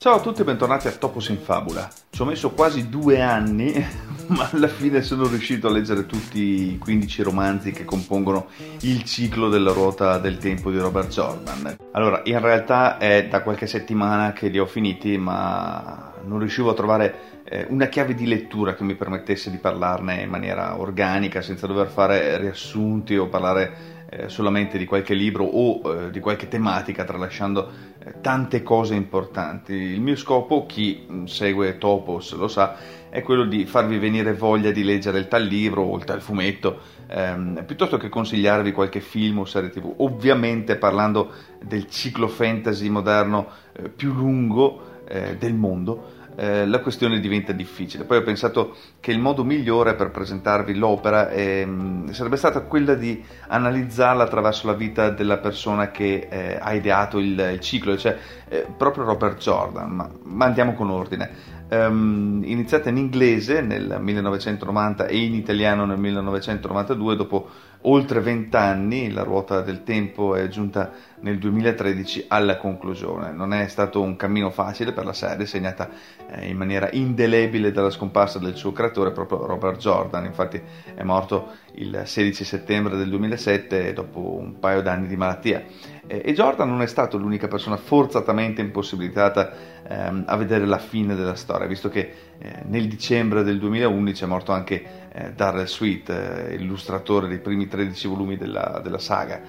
Ciao a tutti e bentornati a Topos in Fabula. Ci ho messo quasi due anni, ma alla fine sono riuscito a leggere tutti i 15 romanzi che compongono il ciclo della ruota del tempo di Robert Jordan. Allora, in realtà è da qualche settimana che li ho finiti, ma non riuscivo a trovare eh, una chiave di lettura che mi permettesse di parlarne in maniera organica, senza dover fare riassunti o parlare eh, solamente di qualche libro o eh, di qualche tematica, tralasciando eh, tante cose importanti. Il mio scopo, chi mm, segue Topos lo sa, è quello di farvi venire voglia di leggere il tal libro o il tal fumetto, ehm, piuttosto che consigliarvi qualche film o serie tv. Ovviamente parlando del ciclo fantasy moderno eh, più lungo eh, del mondo eh, la questione diventa difficile. Poi ho pensato che il modo migliore per presentarvi l'opera mm, sarebbe stata quella di analizzarla attraverso la vita della persona che eh, ha ideato il, il ciclo, cioè eh, proprio Robert Jordan, ma, ma andiamo con ordine. Um, iniziata in inglese nel 1990 e in italiano nel 1992, dopo oltre vent'anni la ruota del tempo è giunta nel 2013 alla conclusione. Non è stato un cammino facile per la serie, segnata eh, in maniera indelebile dalla scomparsa del suo creatore, proprio Robert Jordan. Infatti è morto il 16 settembre del 2007 dopo un paio d'anni di malattia. E Jordan non è stato l'unica persona forzatamente impossibilitata ehm, a vedere la fine della storia, visto che eh, nel dicembre del 2011 è morto anche eh, Darrell Sweet, eh, illustratore dei primi 13 volumi della, della saga.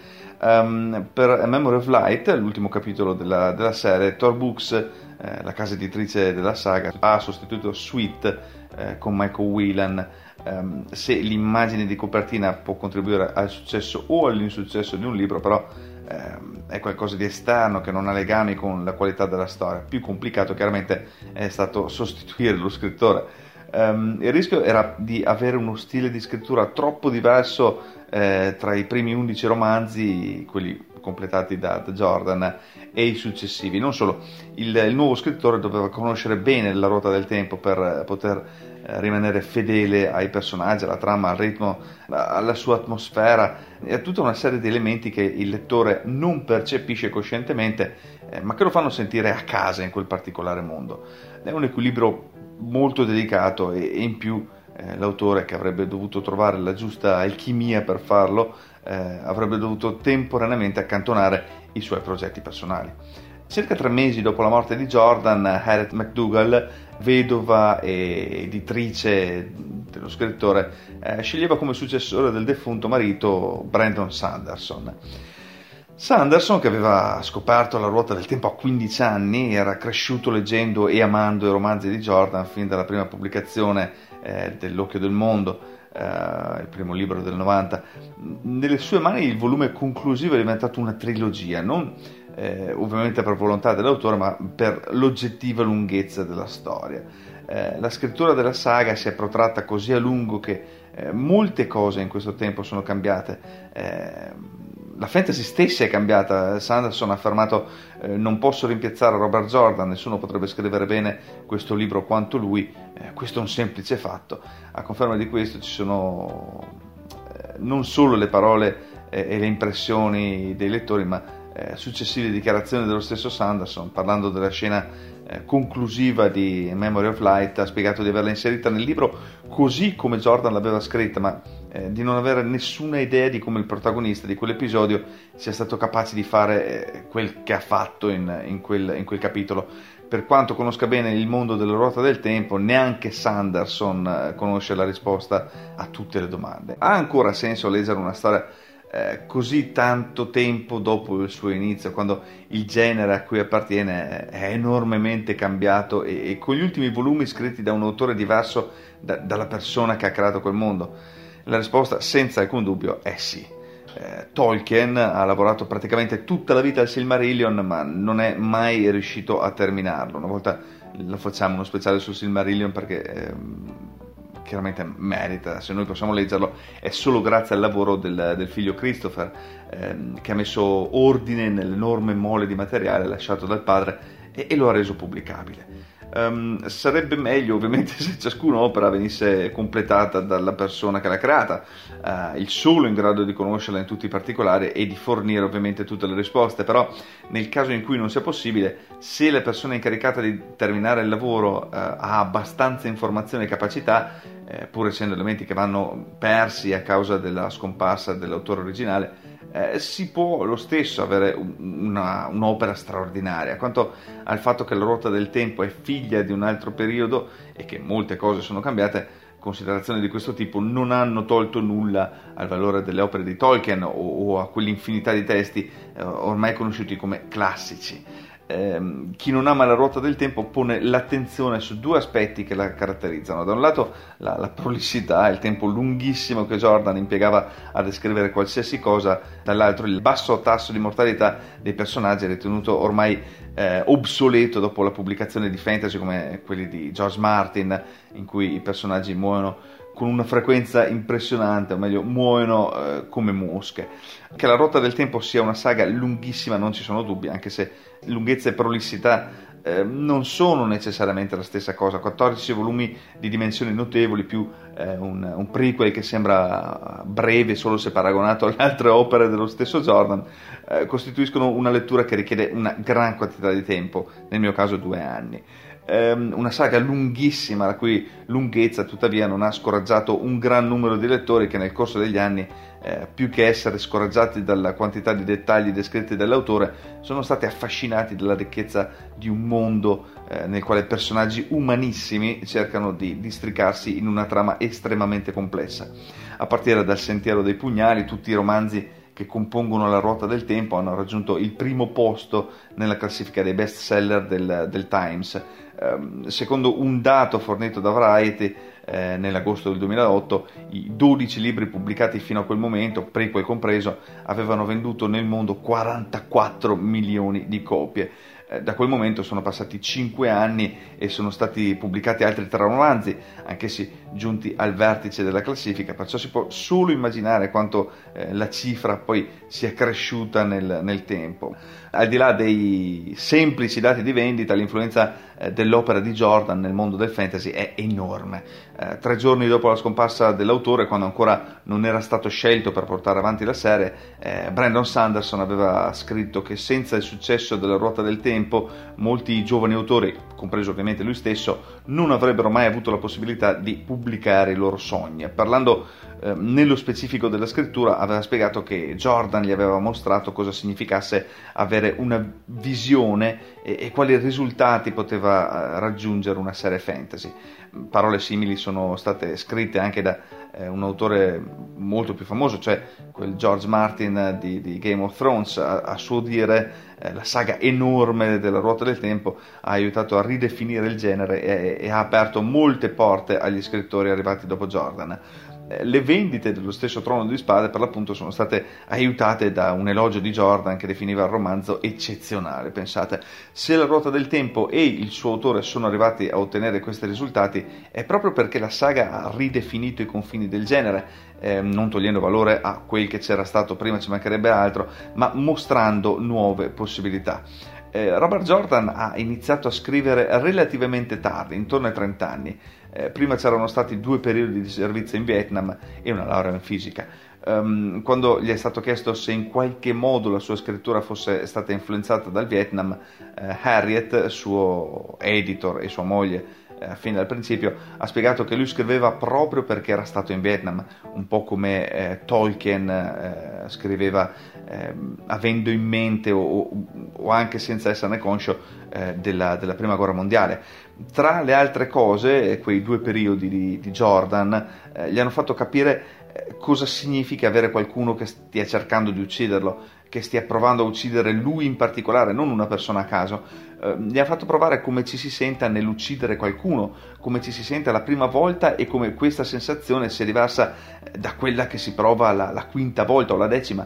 Um, per A Memory of Light, l'ultimo capitolo della, della serie, Tor Books, eh, la casa editrice della saga, ha sostituito Sweet eh, con Michael Whelan um, se l'immagine di copertina può contribuire al successo o all'insuccesso di un libro, però um, è qualcosa di esterno che non ha legami con la qualità della storia. Più complicato chiaramente è stato sostituire lo scrittore. Um, il rischio era di avere uno stile di scrittura troppo diverso eh, tra i primi 11 romanzi, quelli completati da, da Jordan, e i successivi. Non solo, il, il, nuovo scrittore doveva conoscere bene la ruota del tempo per poter eh, rimanere fedele ai personaggi, alla trama, al ritmo, alla sua atmosfera e a tutta una serie di elementi che il lettore non percepisce coscientemente, eh, ma che lo fanno sentire a casa in quel particolare mondo. È un equilibrio molto delicato e, e in più eh, l'autore che avrebbe dovuto trovare la giusta alchimia per farlo eh, avrebbe dovuto temporaneamente accantonare i suoi progetti personali. Circa tre mesi dopo la morte di Jordan, Harriet McDougall, vedova e editrice dello scrittore, eh, sceglieva come successore del defunto marito Brandon Sanderson. Sanderson, che aveva scoperto la ruota del tempo a 15 anni, era cresciuto leggendo e amando i romanzi di Jordan fin dalla prima pubblicazione eh, dell'Occhio del Mondo, eh, il primo libro del 90. Nelle sue mani il volume conclusivo è diventato una trilogia, non eh, ovviamente per volontà dell'autore, ma per l'oggettiva lunghezza della storia. Eh, la scrittura della saga si è protratta così a lungo che eh, molte cose in questo tempo sono cambiate. La fantasy stessa è cambiata. Sanderson ha affermato eh, non posso rimpiazzare Robert Jordan, nessuno potrebbe scrivere bene questo libro quanto lui, eh, questo è un semplice fatto. A conferma di questo ci sono eh, non solo le parole eh, e le impressioni dei lettori, ma eh, successive dichiarazioni dello stesso Sanderson, parlando della scena eh, conclusiva di Memory of Light, ha spiegato di averla inserita nel libro così come Jordan l'aveva scritta, ma eh, di non avere nessuna idea di come il protagonista di quell'episodio sia stato capace di fare eh, quel che ha fatto in, in, quel, in quel capitolo. Per quanto conosca bene il mondo della ruota del tempo, neanche Sanderson eh, conosce la risposta a tutte le domande. Ha ancora senso leggere una storia eh, così tanto tempo dopo il suo inizio, quando il genere a cui appartiene è enormemente cambiato e, e con gli ultimi volumi scritti da un autore diverso da, dalla persona che ha creato quel mondo? La risposta, senza alcun dubbio, è sì. Eh, Tolkien ha lavorato praticamente tutta la vita al Silmarillion, ma non è mai riuscito a terminarlo. Una volta lo facciamo uno speciale sul Silmarillion perché eh, chiaramente merita, se noi possiamo leggerlo, è solo grazie al lavoro del, del figlio Christopher ehm, che ha messo ordine nell'enorme mole di materiale lasciato dal padre e, e lo ha reso pubblicabile. Um, sarebbe meglio ovviamente se ciascuna opera venisse completata dalla persona che l'ha creata, uh, il solo in grado di conoscerla in tutti i particolari e di fornire ovviamente tutte le risposte, però nel caso in cui non sia possibile, se la persona incaricata di terminare il lavoro uh, ha abbastanza informazioni e capacità, eh, pur essendo elementi che vanno persi a causa della scomparsa dell'autore originale, eh, si può lo stesso avere una, un'opera straordinaria, quanto al fatto che la ruota del tempo è figlia di un altro periodo e che molte cose sono cambiate, considerazioni di questo tipo non hanno tolto nulla al valore delle opere di Tolkien o, o a quell'infinità di testi eh, ormai conosciuti come classici ehm, chi non ama la ruota del tempo pone l'attenzione su due aspetti che la caratterizzano. Da un lato la, la prolissità, il tempo lunghissimo che Jordan impiegava a descrivere qualsiasi cosa, dall'altro il basso tasso di mortalità dei personaggi ritenuto ormai eh, obsoleto dopo la pubblicazione di fantasy come quelli di George Martin, in cui i personaggi muoiono con una frequenza impressionante, o meglio, muoiono eh, come mosche. Che la Rotta del Tempo sia una saga lunghissima non ci sono dubbi, anche se lunghezza e prolissità eh, non sono necessariamente la stessa cosa. 14 volumi di dimensioni notevoli più eh, un, un, prequel che sembra breve solo se paragonato alle altre opere dello stesso Jordan, eh, costituiscono una lettura che richiede una gran quantità di tempo, nel mio caso due anni ehm, una saga lunghissima, la cui lunghezza tuttavia non ha scoraggiato un gran numero di lettori che nel corso degli anni, eh, più che essere scoraggiati dalla quantità di dettagli descritti dall'autore, sono stati affascinati dalla ricchezza di un mondo eh, nel quale personaggi umanissimi cercano di districarsi in una trama estremamente complessa. A partire dal Sentiero dei Pugnali, tutti i romanzi che compongono la ruota del tempo hanno raggiunto il primo posto nella classifica dei best seller del, del Times. Eh, secondo un dato fornito da Variety, eh, nell'agosto del 2008, i 12 libri pubblicati fino a quel momento, prequel compreso, avevano venduto nel mondo 44 milioni di copie. Eh, da quel momento sono passati 5 anni e sono stati pubblicati altri tre romanzi, anch'essi giunti al vertice della classifica, perciò si può solo immaginare quanto eh, la cifra poi sia cresciuta nel, nel, tempo. Al di là dei semplici dati di vendita, l'influenza eh, dell'opera di Jordan nel mondo del fantasy è enorme. Eh, tre giorni dopo la scomparsa dell'autore, quando ancora non era stato scelto per portare avanti la serie, eh, Brandon Sanderson aveva scritto che senza il successo della ruota del tempo, tempo molti giovani autori, compreso ovviamente lui stesso, non avrebbero mai avuto la possibilità di pubblicare i loro sogni. Parlando eh, nello specifico della scrittura, aveva spiegato che Jordan gli aveva mostrato cosa significasse avere una visione e, e quali risultati poteva eh, raggiungere una serie fantasy. Parole simili sono state scritte anche da eh, un autore molto più famoso, cioè quel George Martin di, di Game of Thrones, a, a suo dire eh, la saga enorme della ruota del tempo ha aiutato a ridefinire il genere e, e ha aperto molte porte agli scrittori arrivati dopo Jordan. Le vendite dello stesso Trono di Spade per l'appunto sono state aiutate da un elogio di Jordan che definiva il romanzo eccezionale. Pensate, se la ruota del tempo e il suo autore sono arrivati a ottenere questi risultati è proprio perché la saga ha ridefinito i confini del genere, eh, non togliendo valore a quel che c'era stato prima, ci mancherebbe altro, ma mostrando nuove possibilità. Eh, Robert Jordan ha iniziato a scrivere relativamente tardi, intorno ai 30 anni. Eh, prima c'erano stati due periodi di servizio in Vietnam e una laurea in fisica. Um, quando gli è stato chiesto se in qualche modo la sua scrittura fosse stata influenzata dal Vietnam, eh, Harriet, suo editor e sua moglie, eh, fin dal principio, ha spiegato che lui scriveva proprio perché era stato in Vietnam, un po' come eh, Tolkien eh, scriveva ehm, avendo in mente o, o, anche senza esserne conscio eh, della, della, prima guerra mondiale. Tra le altre cose, quei due periodi di, di Jordan eh, gli hanno fatto capire eh, cosa significa avere qualcuno che stia cercando di ucciderlo che stia provando a uccidere lui in particolare, non una persona a caso, eh, gli ha fatto provare come ci si senta nell'uccidere qualcuno, come ci si sente la prima volta e come questa sensazione sia diversa eh, da quella che si prova la, la quinta volta o la decima.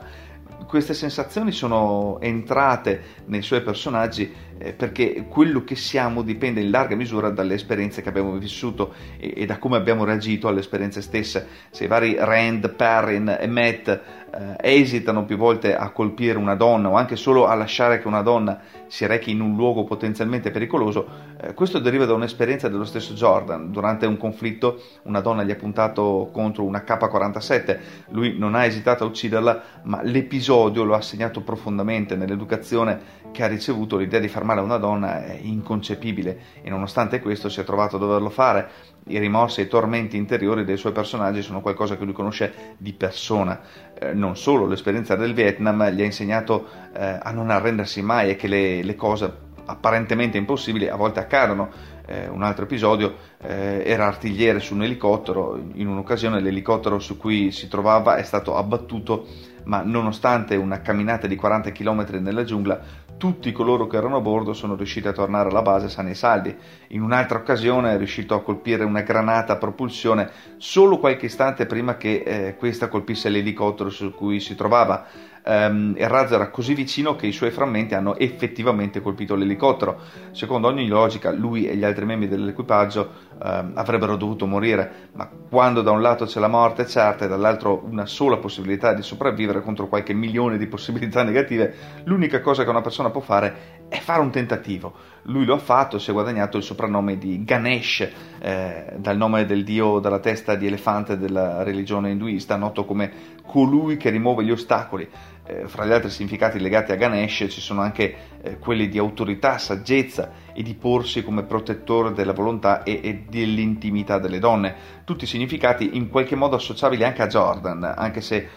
Queste sensazioni sono entrate nei suoi personaggi eh, perché quello che siamo dipende in larga misura dalle esperienze che abbiamo vissuto e, e da come abbiamo reagito alle esperienze stesse. Se i vari Rand, Perrin e Matt eh, esitano più volte a colpire una donna o anche solo a lasciare che una donna si rechi in un luogo potenzialmente pericoloso, eh, questo deriva da un'esperienza dello stesso Jordan. Durante un conflitto una donna gli ha puntato contro una K-47, lui non ha esitato a ucciderla, ma l'episodio lo ha segnato profondamente nell'educazione che ha ricevuto, l'idea di far male a una donna è inconcepibile e nonostante questo si è trovato a doverlo fare. I rimorsi e i tormenti interiori dei suoi personaggi sono qualcosa che lui conosce di persona. Eh, non solo l'esperienza del Vietnam gli ha insegnato eh, a non arrendersi mai e che le, le cose apparentemente impossibili a volte accadono. Eh, un altro episodio eh, era artigliere su un elicottero, in un'occasione l'elicottero su cui si trovava è stato abbattuto, ma nonostante una camminata di 40 km nella giungla, tutti coloro che erano a bordo sono riusciti a tornare alla base sani e saldi. In un'altra occasione è riuscito a colpire una granata a propulsione solo qualche istante prima che eh, questa colpisse l'elicottero su cui si trovava ehm, il razzo era così vicino che i suoi frammenti hanno effettivamente colpito l'elicottero. Secondo ogni logica, lui e gli altri membri dell'equipaggio ehm, avrebbero dovuto morire, ma quando da un lato c'è la morte certa e dall'altro una sola possibilità di sopravvivere contro qualche milione di possibilità negative, l'unica cosa che una persona può fare è fare un tentativo. Lui lo ha fatto, si è guadagnato il soprannome di Ganesh, eh, dal nome del dio dalla testa di elefante della religione induista, noto come colui che rimuove gli ostacoli eh, fra gli altri significati legati a Ganesh ci sono anche eh, quelli di autorità, saggezza e di porsi come protettore della volontà e, e, dell'intimità delle donne. Tutti significati in qualche modo associabili anche a Jordan, anche se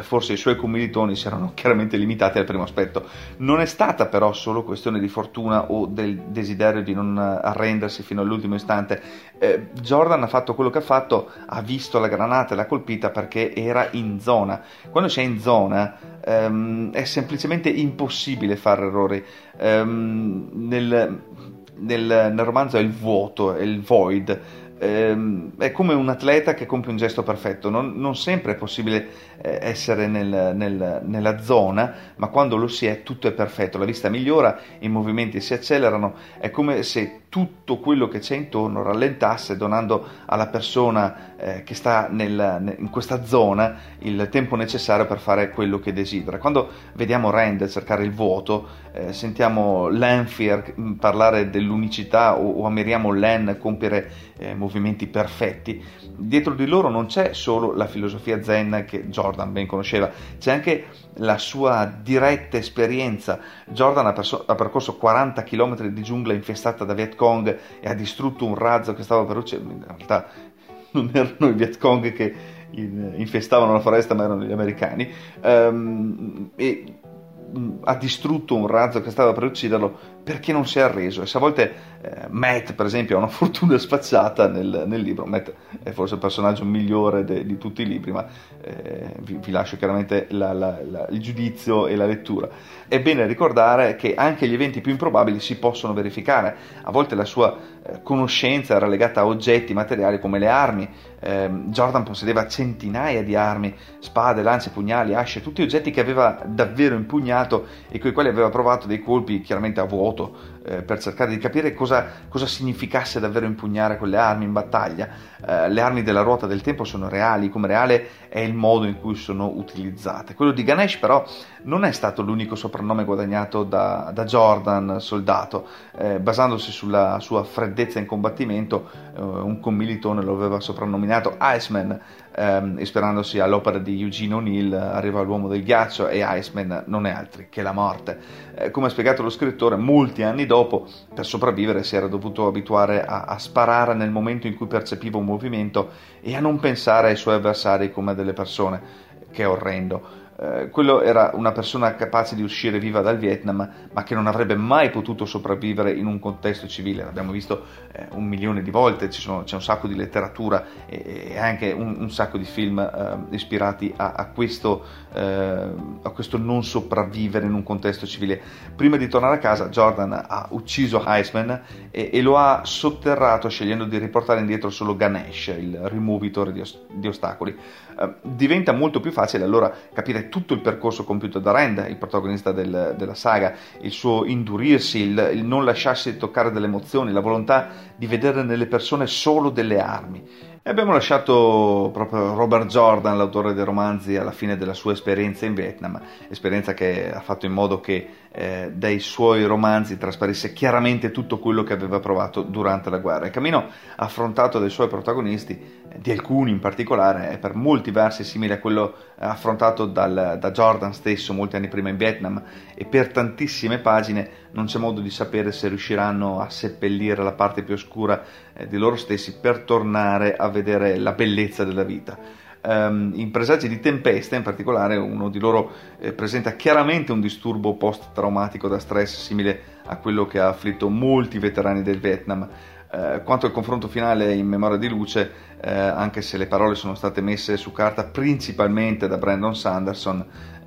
forse i suoi commilitoni si erano chiaramente limitati al primo aspetto. Non è stata però solo questione di fortuna o del desiderio di non arrendersi fino all'ultimo istante. Eh, Jordan ha fatto quello che ha fatto, ha visto la granata e l'ha colpita perché era in zona. Quando sei in zona ehm, è semplicemente impossibile fare errori. Ehm, nel, nel, nel romanzo è il vuoto, è il void. Ehm, è come un atleta che compie un gesto perfetto, non, non sempre è possibile eh, essere nel, nel, nella zona, ma quando lo si è tutto è perfetto, la vista migliora, i movimenti si accelerano, è come se tutto quello che c'è intorno rallentasse donando alla persona eh, che sta nel, in questa zona il tempo necessario per fare quello che desidera. Quando vediamo Rand cercare il vuoto, eh, sentiamo Lanfear mm, parlare dell'unicità o, o ammiriamo Len compiere eh, movimenti perfetti, dietro di loro non c'è solo la filosofia zen che Jordan ben conosceva, c'è anche la sua diretta esperienza. Jordan ha, perso- ha percorso 40 km di giungla infestata da Viet Cong e ha distrutto un razzo che stava per uccidere. In realtà non erano i Viet Cong che infestavano la foresta, ma erano gli americani. Um, e ha distrutto un razzo che stava per ucciderlo perché non si è arreso. E se a volte eh, Matt, per esempio, ha una fortuna spacciata nel, nel, libro, Matt è forse il personaggio migliore de, di tutti i libri, ma eh, vi, vi, lascio chiaramente la, la, la, il giudizio e la lettura. È bene ricordare che anche gli eventi più improbabili si possono verificare. A volte la sua eh, conoscenza era legata a oggetti materiali come le armi. Ehm, Jordan possedeva centinaia di armi, spade, lance, pugnali, asce, tutti oggetti che aveva davvero impugnato e con i quali aveva provato dei colpi chiaramente a vuoto vuoto eh, per cercare di capire cosa, cosa, significasse davvero impugnare quelle armi in battaglia. Eh, le armi della ruota del tempo sono reali, come reale è il modo in cui sono utilizzate. Quello di Ganesh però non è stato l'unico soprannome guadagnato da, da Jordan, soldato, eh, basandosi sulla sua freddezza in combattimento, eh, un commilitone lo aveva soprannominato Iceman, ehm, ispirandosi all'opera di Eugene O'Neill, arriva l'uomo del ghiaccio e Iceman non è altri che la morte. Eh, come ha spiegato lo scrittore, molti anni dopo, per sopravvivere si era dovuto abituare a, a sparare nel momento in cui percepiva un movimento e a non pensare ai suoi avversari come a delle persone, che è orrendo. Eh, quello era una persona capace di uscire viva dal Vietnam, ma che non avrebbe mai potuto sopravvivere in un contesto civile. L'abbiamo visto eh, un milione di volte, sono, c'è un sacco di letteratura e, e anche un, un, sacco di film eh, ispirati a, a, questo, eh, a, questo, non sopravvivere in un contesto civile. Prima di tornare a casa, Jordan ha ucciso Heisman e, e lo ha sotterrato scegliendo di riportare indietro solo Ganesh, il rimovitore di, di ostacoli. Eh, diventa molto più facile allora capire tutto il percorso compiuto da Rand, il protagonista del, della saga, il suo indurirsi, il, il non lasciarsi toccare dalle emozioni, la volontà di vedere nelle persone solo delle armi. E abbiamo lasciato proprio Robert Jordan, l'autore dei romanzi, alla fine della sua esperienza in Vietnam, esperienza che ha fatto in modo che eh, dai suoi romanzi trasparisse chiaramente tutto quello che aveva provato durante la guerra. Il cammino affrontato dai suoi protagonisti, eh, di alcuni in particolare, è per molti versi simile a quello affrontato dal, da Jordan stesso molti anni prima in Vietnam e per tantissime pagine non c'è modo di sapere se riusciranno a seppellire la parte più oscura eh, di loro stessi per tornare a vedere la bellezza della vita. Um, in Presagi di tempesta, in particolare, uno di loro eh, presenta chiaramente un disturbo post-traumatico da stress simile a quello che ha afflitto molti veterani del Vietnam. Uh, quanto al confronto finale in Memoria di Luce, uh, anche se le parole sono state messe su carta principalmente da Brandon Sanderson,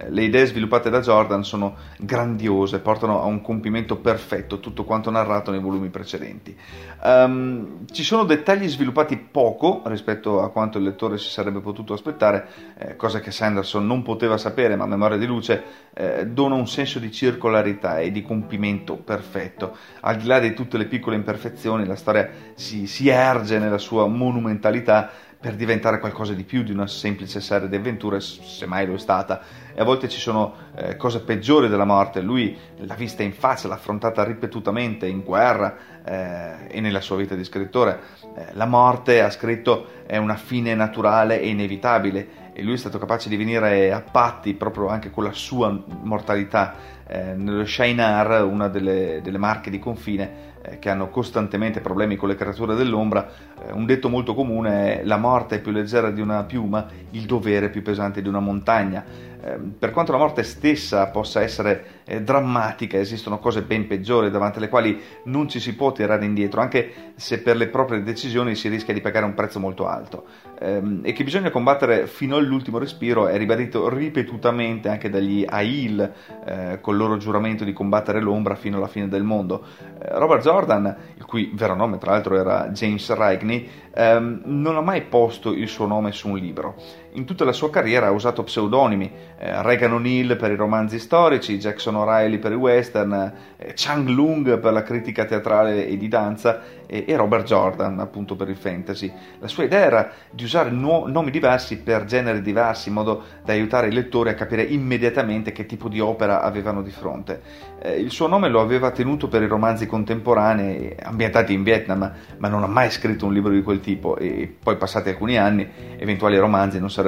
le idee sviluppate da Jordan sono grandiose, portano a un compimento perfetto tutto quanto narrato nei volumi precedenti. Um, ci sono dettagli sviluppati poco rispetto a quanto il lettore si sarebbe potuto aspettare, eh, cosa che Sanderson non poteva sapere, ma a memoria di luce eh, dona un senso di circolarità e di compimento perfetto. Al di là di tutte le piccole imperfezioni, la storia si, si erge nella sua monumentalità per diventare qualcosa di più di una semplice serie di avventure, se mai lo è stata. E a volte ci sono eh, cose peggiori della morte. Lui l'ha vista in faccia, l'ha affrontata ripetutamente in guerra eh, e nella sua vita di scrittore. Eh, la morte, ha scritto, è una fine naturale e inevitabile e lui è stato capace di venire a patti proprio anche con la sua mortalità. Eh, nello Shinar, una delle, delle marche di confine, eh, che hanno costantemente problemi con le creature dell'ombra, eh, un detto molto comune è la morte è più leggera di una piuma, il dovere è più pesante di una montagna. Ehm, per quanto la morte stessa possa essere eh, drammatica, esistono cose ben peggiori davanti alle quali non ci si può tirare indietro, anche se per le proprie decisioni si rischia di pagare un prezzo molto alto. Ehm, e che bisogna combattere fino all'ultimo respiro è ribadito ripetutamente anche dagli Ail eh, col loro giuramento di combattere l'ombra fino alla fine del mondo. Eh, Robert Jordan, il cui vero nome tra l'altro era James Ragney, ehm, non ha mai posto il suo nome su un libro. In tutta la sua carriera ha usato pseudonimi, eh, Regan O'Neill per i romanzi storici, Jackson O'Reilly per i western, eh, Chang Lung per la critica teatrale e di danza e, e, Robert Jordan appunto per il fantasy. La sua idea era di usare nuo- nomi diversi per generi diversi in modo da aiutare i lettori a capire immediatamente che tipo di opera avevano di fronte. Eh, il suo nome lo aveva tenuto per i romanzi contemporanei ambientati in Vietnam, ma non ha mai scritto un libro di quel tipo e poi passati alcuni anni eventuali romanzi non sarebbero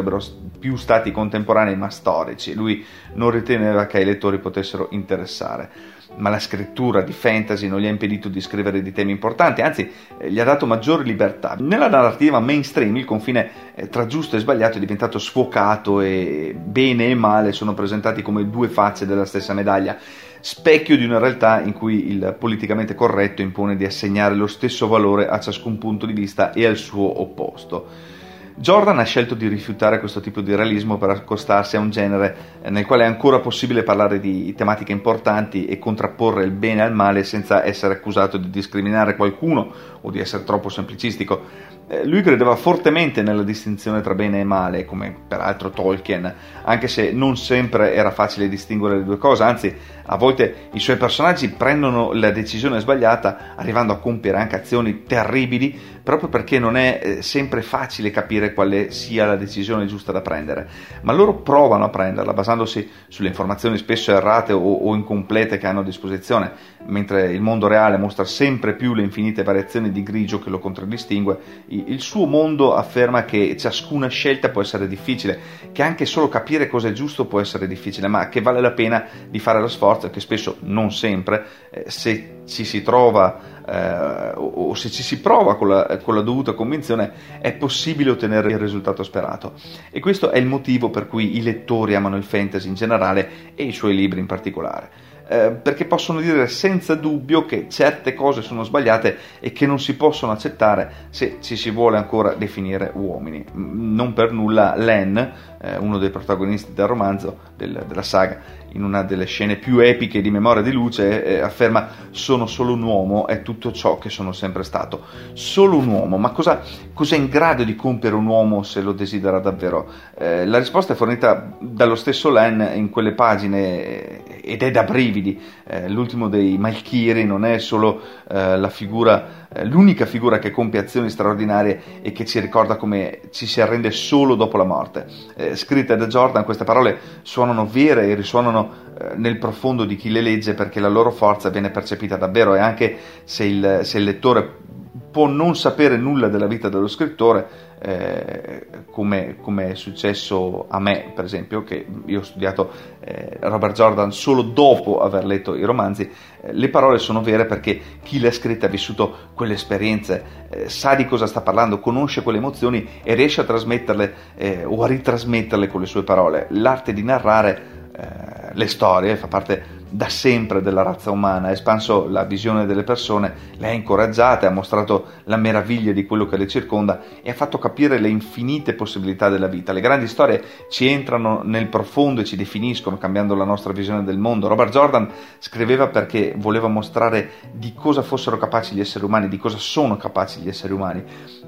più stati contemporanei ma storici. Lui non riteneva che ai lettori potessero interessare ma la scrittura di fantasy non gli ha impedito di scrivere di temi importanti, anzi eh, gli ha dato maggiore libertà. Nella narrativa mainstream il confine eh, tra giusto e sbagliato è diventato sfocato e bene e male sono presentati come due facce della stessa medaglia specchio di una realtà in cui il politicamente corretto impone di assegnare lo stesso valore a ciascun punto di vista e al suo opposto. Jordan ha scelto di rifiutare questo tipo di realismo per accostarsi a un genere eh, nel quale è ancora possibile parlare di tematiche importanti e contrapporre il bene al male senza essere accusato di discriminare qualcuno o di essere troppo semplicistico. Eh, lui credeva fortemente nella distinzione tra bene e male, come peraltro Tolkien, anche se non sempre era facile distinguere le due cose, anzi a volte i suoi personaggi prendono la decisione sbagliata arrivando a compiere anche azioni terribili proprio perché non è eh, sempre facile capire quale sia la decisione giusta da prendere, ma loro provano a prenderla basandosi sulle informazioni spesso errate o, o incomplete che hanno a disposizione, mentre il mondo reale mostra sempre più le infinite variazioni di grigio che lo contraddistingue il suo mondo afferma che ciascuna scelta può essere difficile, che anche solo capire cosa è giusto può essere difficile, ma che vale la pena di fare lo sforzo che spesso, non sempre, eh, se ci si trova eh, o, se ci si prova con la, con la dovuta convinzione è possibile ottenere il risultato sperato. E questo è il motivo per cui i lettori amano il fantasy in generale e i suoi libri in particolare eh, perché possono dire senza dubbio che certe cose sono sbagliate e che non si possono accettare se ci si vuole ancora definire uomini. Non per nulla Len, eh, uno dei protagonisti del romanzo, del, della saga, in una delle scene più epiche di Memoria di Luce, eh, afferma sono solo un uomo, è tutto ciò che sono sempre stato. Solo un uomo, ma cosa, cosa è in grado di compiere un uomo se lo desidera davvero? Eh, la risposta è fornita dallo stesso Len in quelle pagine ed è da brividi. Eh, l'ultimo dei Malchiri non è solo eh, la figura, eh, l'unica figura che compie azioni straordinarie e che ci ricorda come ci si arrende solo dopo la morte. Eh, scritte da Jordan, queste parole suonano vere e risuonano eh, nel profondo di chi le legge perché la loro forza viene percepita davvero e anche se il, se il lettore può non sapere nulla della vita dello scrittore, eh, come, è successo a me, per esempio, che io ho studiato eh, Robert Jordan solo dopo aver letto i romanzi, eh, le parole sono vere perché chi le ha scritte ha vissuto quelle esperienze, eh, sa di cosa sta parlando, conosce quelle emozioni e riesce a trasmetterle eh, o a ritrasmetterle con le sue parole. L'arte di narrare eh, le storie fa parte da sempre della razza umana, ha espanso la visione delle persone, le ha incoraggiate, ha mostrato la meraviglia di quello che le circonda e ha fatto capire le infinite possibilità della vita. Le grandi storie ci entrano nel profondo e ci definiscono, cambiando la nostra visione del mondo. Robert Jordan scriveva perché voleva mostrare di cosa fossero capaci gli esseri umani, di cosa sono capaci gli esseri umani.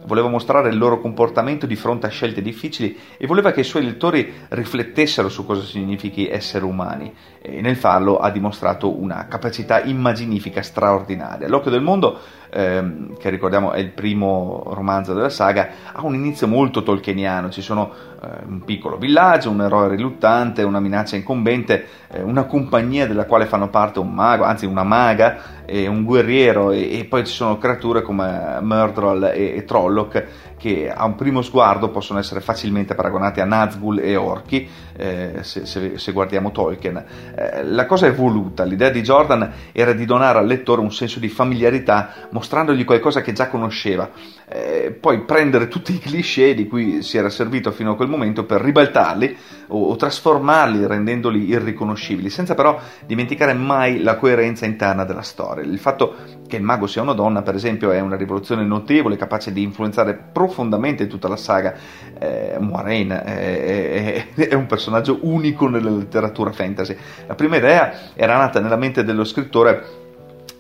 Voleva mostrare il loro comportamento di fronte a scelte difficili e voleva che i suoi lettori riflettessero su cosa significhi essere umani. E nel farlo ha dimostrato una capacità immaginifica straordinaria. L'occhio del mondo, ehm, che ricordiamo è il primo romanzo della saga, ha un inizio molto tolkieniano, ci sono eh, un piccolo villaggio, un eroe riluttante, una minaccia incombente, eh, una compagnia della quale fanno parte un mago, anzi una maga, e un guerriero e, e poi ci sono creature come Murdrol e, e Trolloc che a un primo sguardo possono essere facilmente paragonati a Nazgul e Orchi, eh, se, se, se, guardiamo Tolkien. Eh, la cosa è voluta, l'idea di Jordan era di donare al lettore un senso di familiarità mostrandogli qualcosa che già conosceva, eh, poi prendere tutti i cliché di cui si era servito fino a quel momento per ribaltarli o, o trasformarli rendendoli irriconoscibili, senza però dimenticare mai la coerenza interna della storia. Il fatto che il mago sia una donna, per esempio, è una rivoluzione notevole, capace di influenzare profondamente tutta la saga. Eh, Moiraine è, è, è, un personaggio unico nella letteratura fantasy. La prima idea era nata nella mente dello scrittore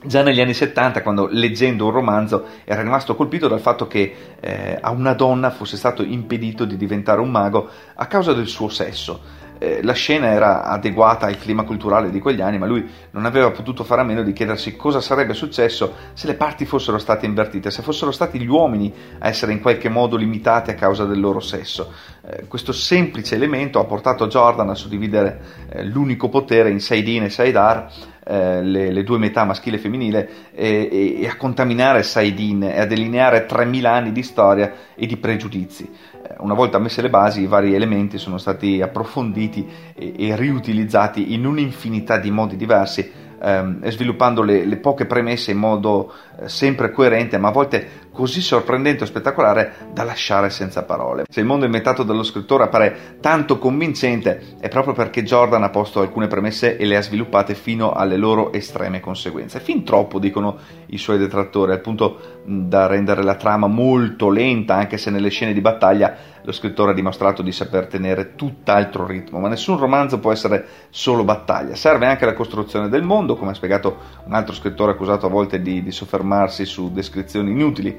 già negli anni 70, quando leggendo un romanzo era rimasto colpito dal fatto che eh, a una donna fosse stato impedito di diventare un mago a causa del suo sesso eh, la scena era adeguata al clima culturale di quegli anni, ma lui non aveva potuto fare a meno di chiedersi cosa sarebbe successo se le parti fossero state invertite, se fossero stati gli uomini a essere in qualche modo limitati a causa del loro sesso. Eh, questo semplice elemento ha portato Jordan a suddividere eh, l'unico potere in Saidin e Saidar, eh, le, le, due metà maschile e femminile, e, e a contaminare Saidin e a delineare 3000 anni di storia e di pregiudizi. Una volta messe le basi, i vari elementi sono stati approfonditi e, e riutilizzati in un'infinità di modi diversi, ehm, sviluppando le, le, poche premesse in modo eh, sempre coerente, ma a volte così sorprendente o spettacolare da lasciare senza parole. Se il mondo inventato dallo scrittore appare tanto convincente è proprio perché Jordan ha posto alcune premesse e le ha sviluppate fino alle loro estreme conseguenze. Fin troppo, dicono i suoi detrattori, al punto da rendere la trama molto lenta, anche se nelle scene di battaglia lo scrittore ha dimostrato di saper tenere tutt'altro ritmo, ma nessun romanzo può essere solo battaglia. Serve anche la costruzione del mondo, come ha spiegato un altro scrittore accusato a volte di, di soffermarsi su descrizioni inutili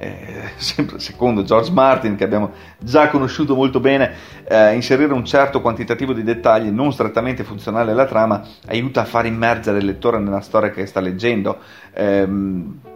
eh, sempre secondo George Martin, che abbiamo già conosciuto molto bene, eh, inserire un certo quantitativo di dettagli non strettamente funzionali alla trama aiuta a far immergere il lettore nella storia che sta leggendo. Eh,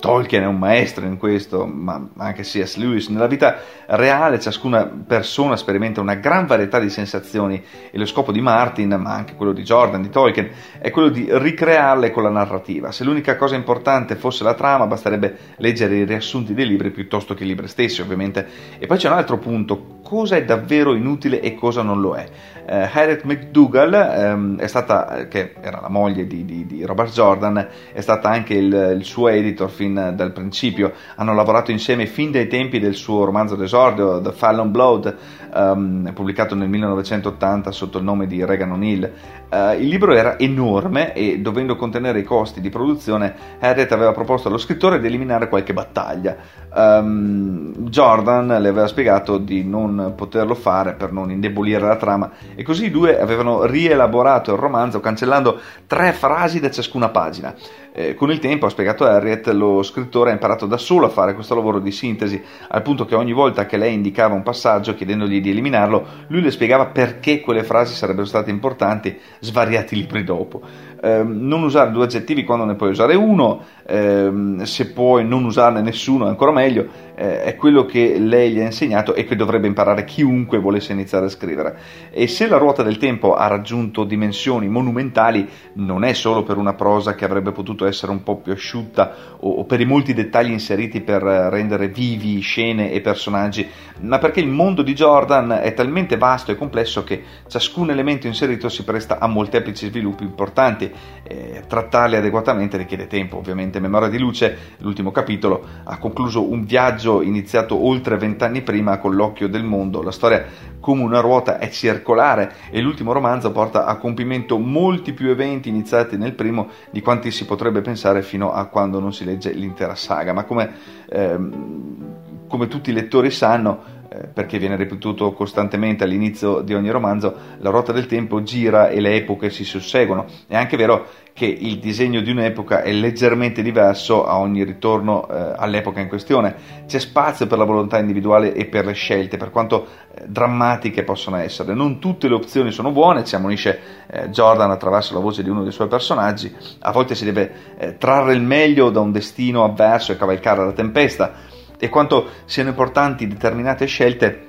Tolkien è un maestro in questo, ma anche C.S. Lewis. Nella vita reale ciascuna persona sperimenta una gran varietà di sensazioni e lo scopo di Martin, ma anche quello di Jordan, di Tolkien, è quello di ricrearle con la narrativa. Se l'unica cosa importante fosse la trama, basterebbe leggere i riassunti dei libri piuttosto che i libri stessi, ovviamente. E poi c'è un altro punto, cosa è davvero inutile e cosa non lo è. Eh, Harriet McDougall ehm, stata, che era la moglie di, di, di Robert Jordan, è stata anche il, il, suo editor fin dal principio. Hanno lavorato insieme fin dai tempi del suo romanzo d'esordio, The Fallon Blood, ehm, pubblicato nel 1980 sotto il nome di Regan O'Neill. Eh, il libro era enorme e dovendo contenere i costi di produzione, Harriet aveva proposto allo scrittore di eliminare qualche battaglia. Um, Jordan le aveva spiegato di non poterlo fare per non indebolire la trama e così i due avevano rielaborato il romanzo cancellando tre frasi da ciascuna pagina. Eh, con il tempo, ha spiegato Harriet, lo scrittore ha imparato da solo a fare questo lavoro di sintesi, al punto che ogni volta che lei indicava un passaggio chiedendogli di eliminarlo, lui le spiegava perché quelle frasi sarebbero state importanti svariati libri dopo. Eh, non usare due aggettivi quando ne puoi usare uno, ehm, se puoi non usarne nessuno è ancora meglio, eh, è quello che lei gli ha insegnato e che dovrebbe imparare chiunque volesse iniziare a scrivere. E se la ruota del tempo ha raggiunto dimensioni monumentali, non è solo per una prosa che avrebbe potuto essere un po' più asciutta o, o per i molti dettagli inseriti per rendere vivi scene e personaggi, ma perché il mondo di Jordan è talmente vasto e complesso che ciascun elemento inserito si presta a molteplici sviluppi importanti. Eh, trattarli adeguatamente richiede tempo, ovviamente. Memoria di Luce, l'ultimo capitolo, ha concluso un viaggio iniziato oltre vent'anni prima con l'occhio del mondo. La storia come una ruota è circolare e l'ultimo romanzo porta a compimento molti più eventi iniziati nel primo di quanti si potrebbe pensare fino a quando non si legge l'intera saga. Ma come, ehm, come tutti i lettori sanno, perché viene ripetuto costantemente all'inizio di ogni romanzo, la ruota del tempo gira e le epoche si susseguono. È anche vero che il disegno di un'epoca è leggermente diverso a ogni ritorno eh, all'epoca in questione. C'è spazio per la volontà individuale e per le scelte, per quanto eh, drammatiche possono essere. Non tutte le opzioni sono buone, ci ammonisce eh, Jordan attraverso la voce di uno dei suoi personaggi. A volte si deve eh, trarre il meglio da un destino avverso e cavalcare la tempesta. E quanto siano importanti determinate scelte,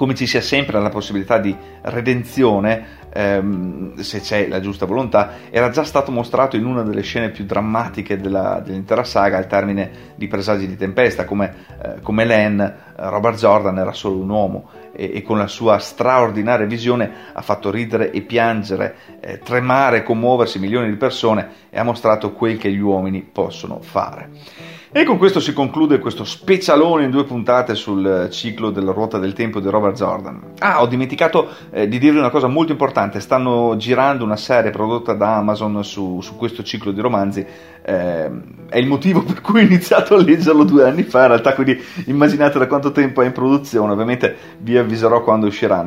come ci sia sempre la possibilità di redenzione, ehm, se c'è la giusta volontà, era già stato mostrato in una delle scene più drammatiche della, dell'intera saga al termine di Presagi di Tempesta, come, eh, come Len, eh, Robert Jordan era solo un uomo e, e, con la sua straordinaria visione ha fatto ridere e piangere, eh, tremare e commuoversi milioni di persone e ha mostrato quel che gli uomini possono fare. E con questo si conclude questo specialone in due puntate sul ciclo della ruota del tempo di Robert Jordan. Ah, ho dimenticato eh, di dirvi una cosa molto importante, stanno girando una serie prodotta da Amazon su, su questo ciclo di romanzi, eh, è il motivo per cui ho iniziato a leggerlo due anni fa, in realtà quindi immaginate da quanto tempo è in produzione, ovviamente vi avviserò quando usciranno.